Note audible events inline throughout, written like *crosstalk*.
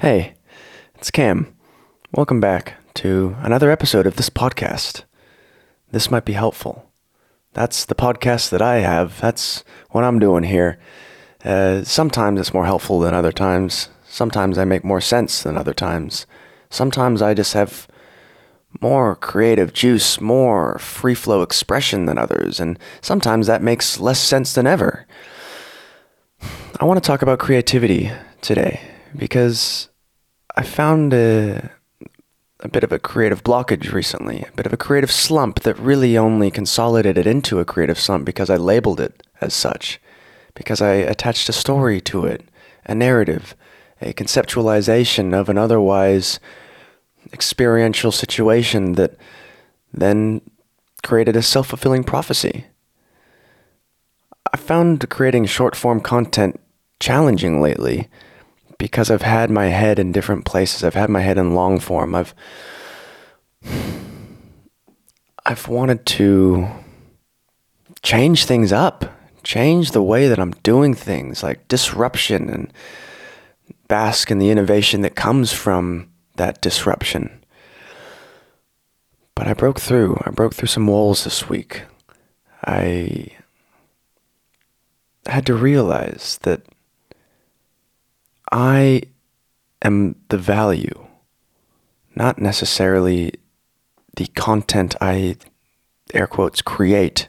Hey, it's Cam. Welcome back to another episode of this podcast. This might be helpful. That's the podcast that I have. That's what I'm doing here. Uh, sometimes it's more helpful than other times. Sometimes I make more sense than other times. Sometimes I just have more creative juice, more free flow expression than others, and sometimes that makes less sense than ever. I want to talk about creativity today because I found a, a bit of a creative blockage recently, a bit of a creative slump that really only consolidated into a creative slump because I labeled it as such, because I attached a story to it, a narrative, a conceptualization of an otherwise experiential situation that then created a self fulfilling prophecy. I found creating short form content challenging lately because I've had my head in different places. I've had my head in long form. I've I've wanted to change things up, change the way that I'm doing things, like disruption and bask in the innovation that comes from that disruption. But I broke through. I broke through some walls this week. I had to realize that I am the value, not necessarily the content I, air quotes, create,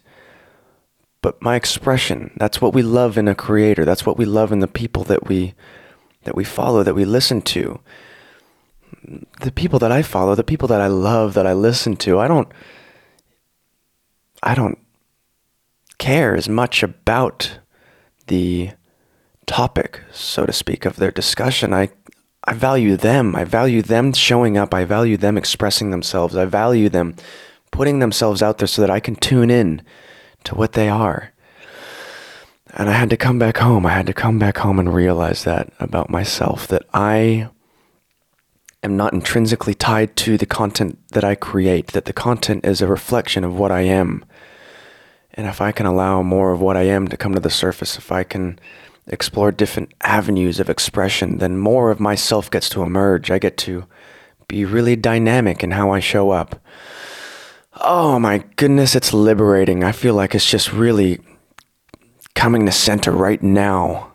but my expression. That's what we love in a creator. That's what we love in the people that we that we follow, that we listen to. The people that I follow, the people that I love, that I listen to, I don't I don't care as much about the topic, so to speak, of their discussion. I, I value them. I value them showing up. I value them expressing themselves. I value them putting themselves out there so that I can tune in to what they are. And I had to come back home. I had to come back home and realize that about myself that I am not intrinsically tied to the content that I create, that the content is a reflection of what I am. And if I can allow more of what I am to come to the surface, if I can explore different avenues of expression, then more of myself gets to emerge. I get to be really dynamic in how I show up. Oh my goodness, it's liberating. I feel like it's just really coming to center right now.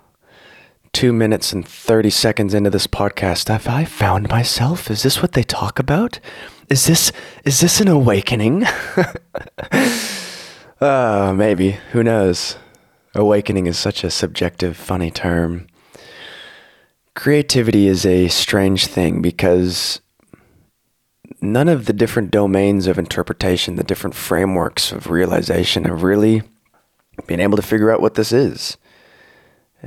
Two minutes and 30 seconds into this podcast, have I found myself? Is this what they talk about? Is this is this an awakening? uh, *laughs* maybe. Who knows? Awakening is such a subjective, funny term. Creativity is a strange thing because none of the different domains of interpretation, the different frameworks of realization have really been able to figure out what this is.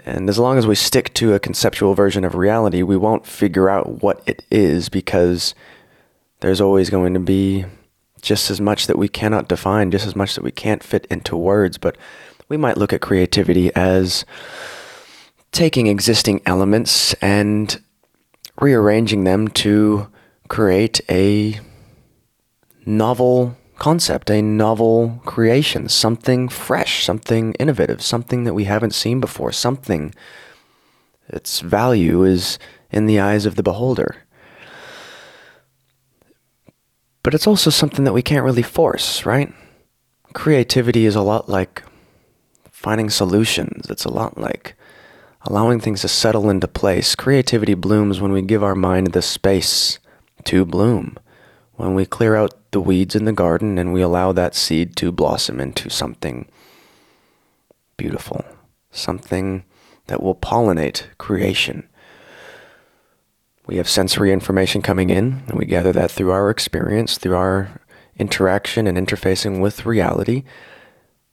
And as long as we stick to a conceptual version of reality, we won't figure out what it is because there's always going to be just as much that we cannot define, just as much that we can't fit into words. But we might look at creativity as taking existing elements and rearranging them to create a novel concept, a novel creation, something fresh, something innovative, something that we haven't seen before, something its value is in the eyes of the beholder. But it's also something that we can't really force, right? Creativity is a lot like finding solutions. It's a lot like allowing things to settle into place. Creativity blooms when we give our mind the space to bloom, when we clear out the weeds in the garden and we allow that seed to blossom into something beautiful, something that will pollinate creation. We have sensory information coming in, and we gather that through our experience, through our interaction and interfacing with reality.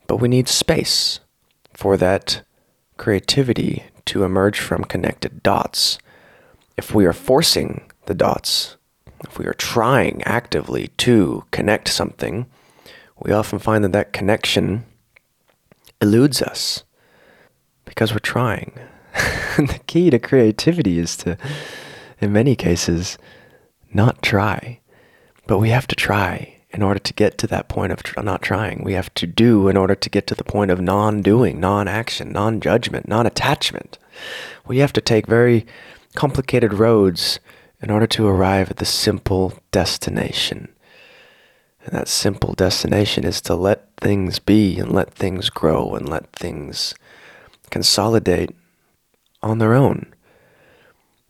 But we need space for that creativity to emerge from connected dots. If we are forcing the dots, if we are trying actively to connect something, we often find that that connection eludes us because we're trying. *laughs* the key to creativity is to, in many cases, not try. But we have to try in order to get to that point of tr- not trying. We have to do in order to get to the point of non doing, non action, non judgment, non attachment. We have to take very complicated roads in order to arrive at the simple destination. And that simple destination is to let things be and let things grow and let things consolidate on their own.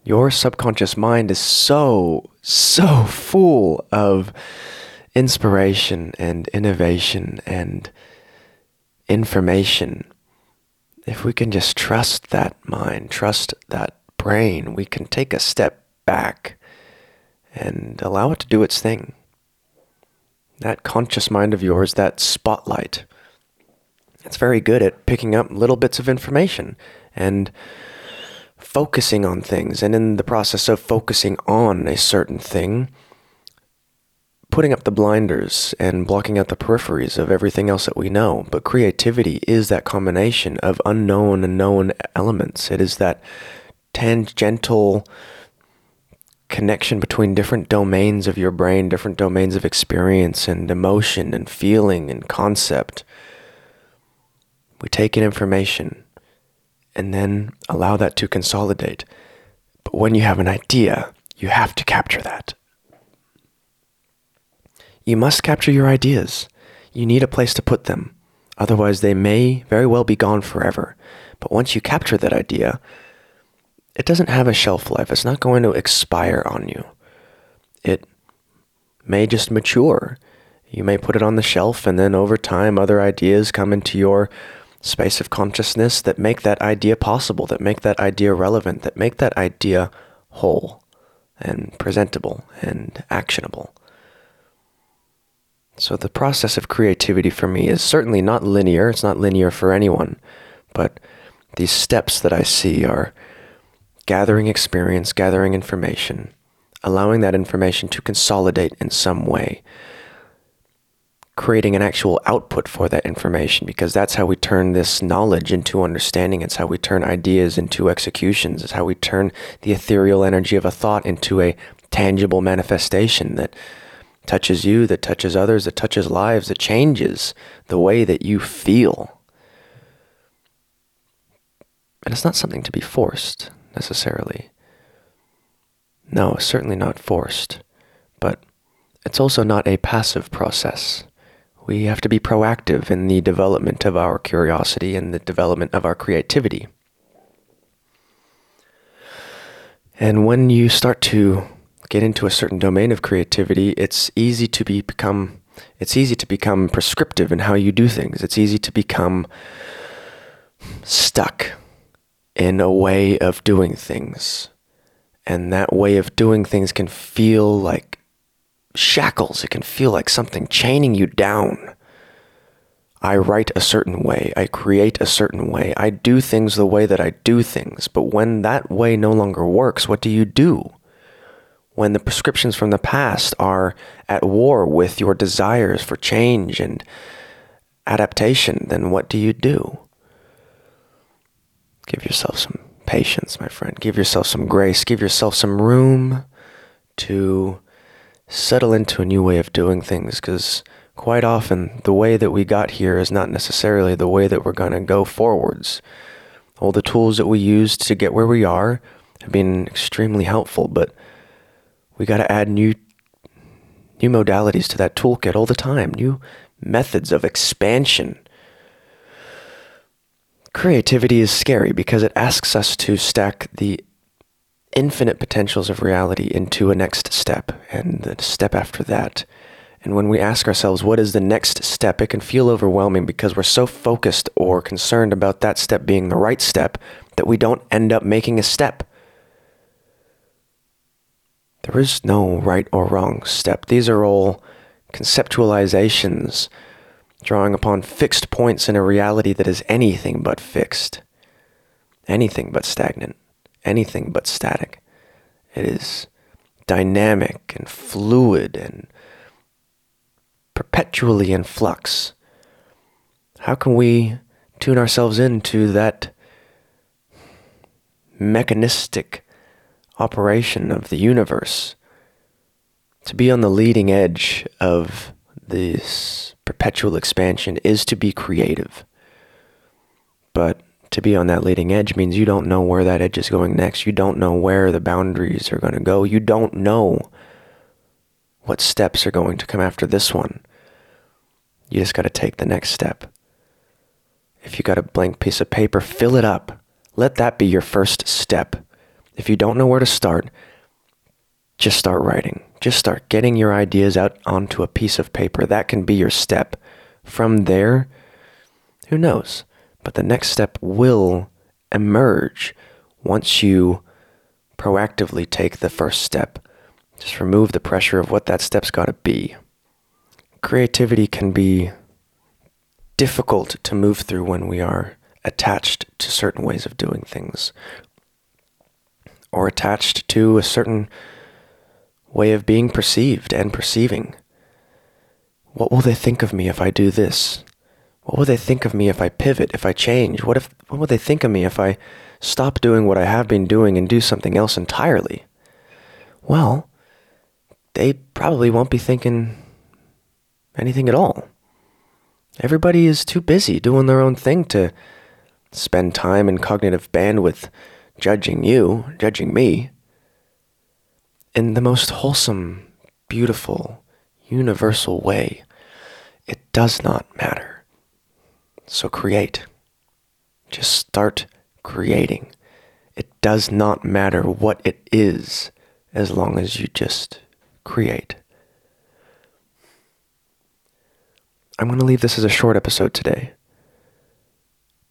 Your subconscious mind is so, so full of inspiration and innovation and information. If we can just trust that mind, trust that brain, we can take a step back and allow it to do its thing. That conscious mind of yours, that spotlight, it's very good at picking up little bits of information and focusing on things. And in the process of focusing on a certain thing, putting up the blinders and blocking out the peripheries of everything else that we know. But creativity is that combination of unknown and known elements. It is that tangential connection between different domains of your brain, different domains of experience and emotion and feeling and concept. We take in information and then allow that to consolidate. But when you have an idea, you have to capture that. You must capture your ideas. You need a place to put them. Otherwise, they may very well be gone forever. But once you capture that idea, it doesn't have a shelf life. It's not going to expire on you. It may just mature. You may put it on the shelf, and then over time, other ideas come into your space of consciousness that make that idea possible, that make that idea relevant, that make that idea whole and presentable and actionable. So the process of creativity for me is certainly not linear. It's not linear for anyone. But these steps that I see are gathering experience, gathering information, allowing that information to consolidate in some way, creating an actual output for that information, because that's how we turn this knowledge into understanding. It's how we turn ideas into executions. It's how we turn the ethereal energy of a thought into a tangible manifestation that touches you, that touches others, that touches lives, that changes the way that you feel. And it's not something to be forced necessarily. No, certainly not forced. But it's also not a passive process. We have to be proactive in the development of our curiosity and the development of our creativity. And when you start to get into a certain domain of creativity, it's easy to be become it's easy to become prescriptive in how you do things. It's easy to become stuck in a way of doing things. And that way of doing things can feel like shackles. It can feel like something chaining you down. I write a certain way. I create a certain way. I do things the way that I do things. But when that way no longer works, what do you do? When the prescriptions from the past are at war with your desires for change and adaptation, then what do you do? Give yourself some patience, my friend. Give yourself some grace. Give yourself some room to settle into a new way of doing things because quite often the way that we got here is not necessarily the way that we're going to go forwards. All the tools that we used to get where we are have been extremely helpful, but we got to add new new modalities to that toolkit all the time, new methods of expansion. Creativity is scary because it asks us to stack the infinite potentials of reality into a next step and the step after that. And when we ask ourselves, what is the next step, it can feel overwhelming because we're so focused or concerned about that step being the right step that we don't end up making a step. There is no right or wrong step. These are all conceptualizations drawing upon fixed points in a reality that is anything but fixed, anything but stagnant, anything but static. It is dynamic and fluid and perpetually in flux. How can we tune ourselves into that mechanistic operation of the universe, to be on the leading edge of this perpetual expansion is to be creative. But to be on that leading edge means you don't know where that edge is going next. You don't know where the boundaries are going to go. You don't know what steps are going to come after this one. You just got to take the next step. If you got a blank piece of paper, fill it up. Let that be your first step. If you don't know where to start, just start writing. Just start getting your ideas out onto a piece of paper. That can be your step. From there, who knows? But the next step will emerge once you proactively take the first step. Just remove the pressure of what that step's got to be. Creativity can be difficult to move through when we are attached to certain ways of doing things or attached to a certain way of being perceived and perceiving. What will they think of me if I do this? What will they think of me if I pivot, if I change? What if what will they think of me if I stop doing what I have been doing and do something else entirely? Well, they probably won't be thinking anything at all. Everybody is too busy doing their own thing to spend time and cognitive bandwidth judging you, judging me. In the most wholesome, beautiful, universal way, it does not matter. So create. Just start creating. It does not matter what it is as long as you just create. I'm going to leave this as a short episode today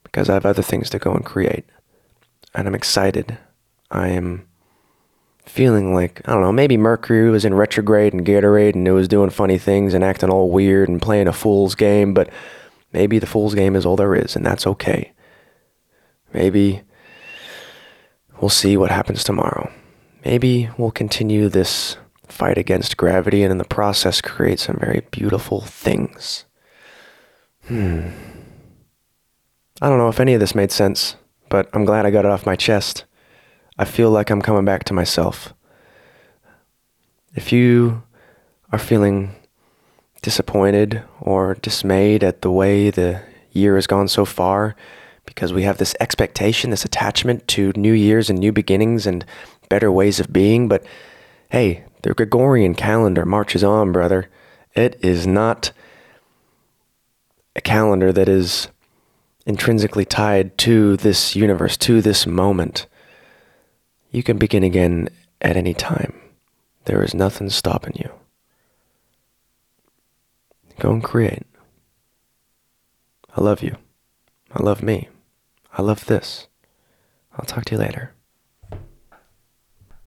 because I have other things to go and create. And I'm excited. I am feeling like, I don't know, maybe Mercury was in retrograde and Gatorade and it was doing funny things and acting all weird and playing a fool's game, but maybe the fool's game is all there is, and that's okay. Maybe we'll see what happens tomorrow. Maybe we'll continue this fight against gravity and in the process create some very beautiful things. Hmm. I don't know if any of this made sense, but I'm glad I got it off my chest. I feel like I'm coming back to myself. If you are feeling disappointed or dismayed at the way the year has gone so far, because we have this expectation, this attachment to new years and new beginnings and better ways of being, but hey, the Gregorian calendar marches on, brother. It is not a calendar that is intrinsically tied to this universe, to this moment. You can begin again at any time. There is nothing stopping you. Go and create. I love you. I love me. I love this. I'll talk to you later.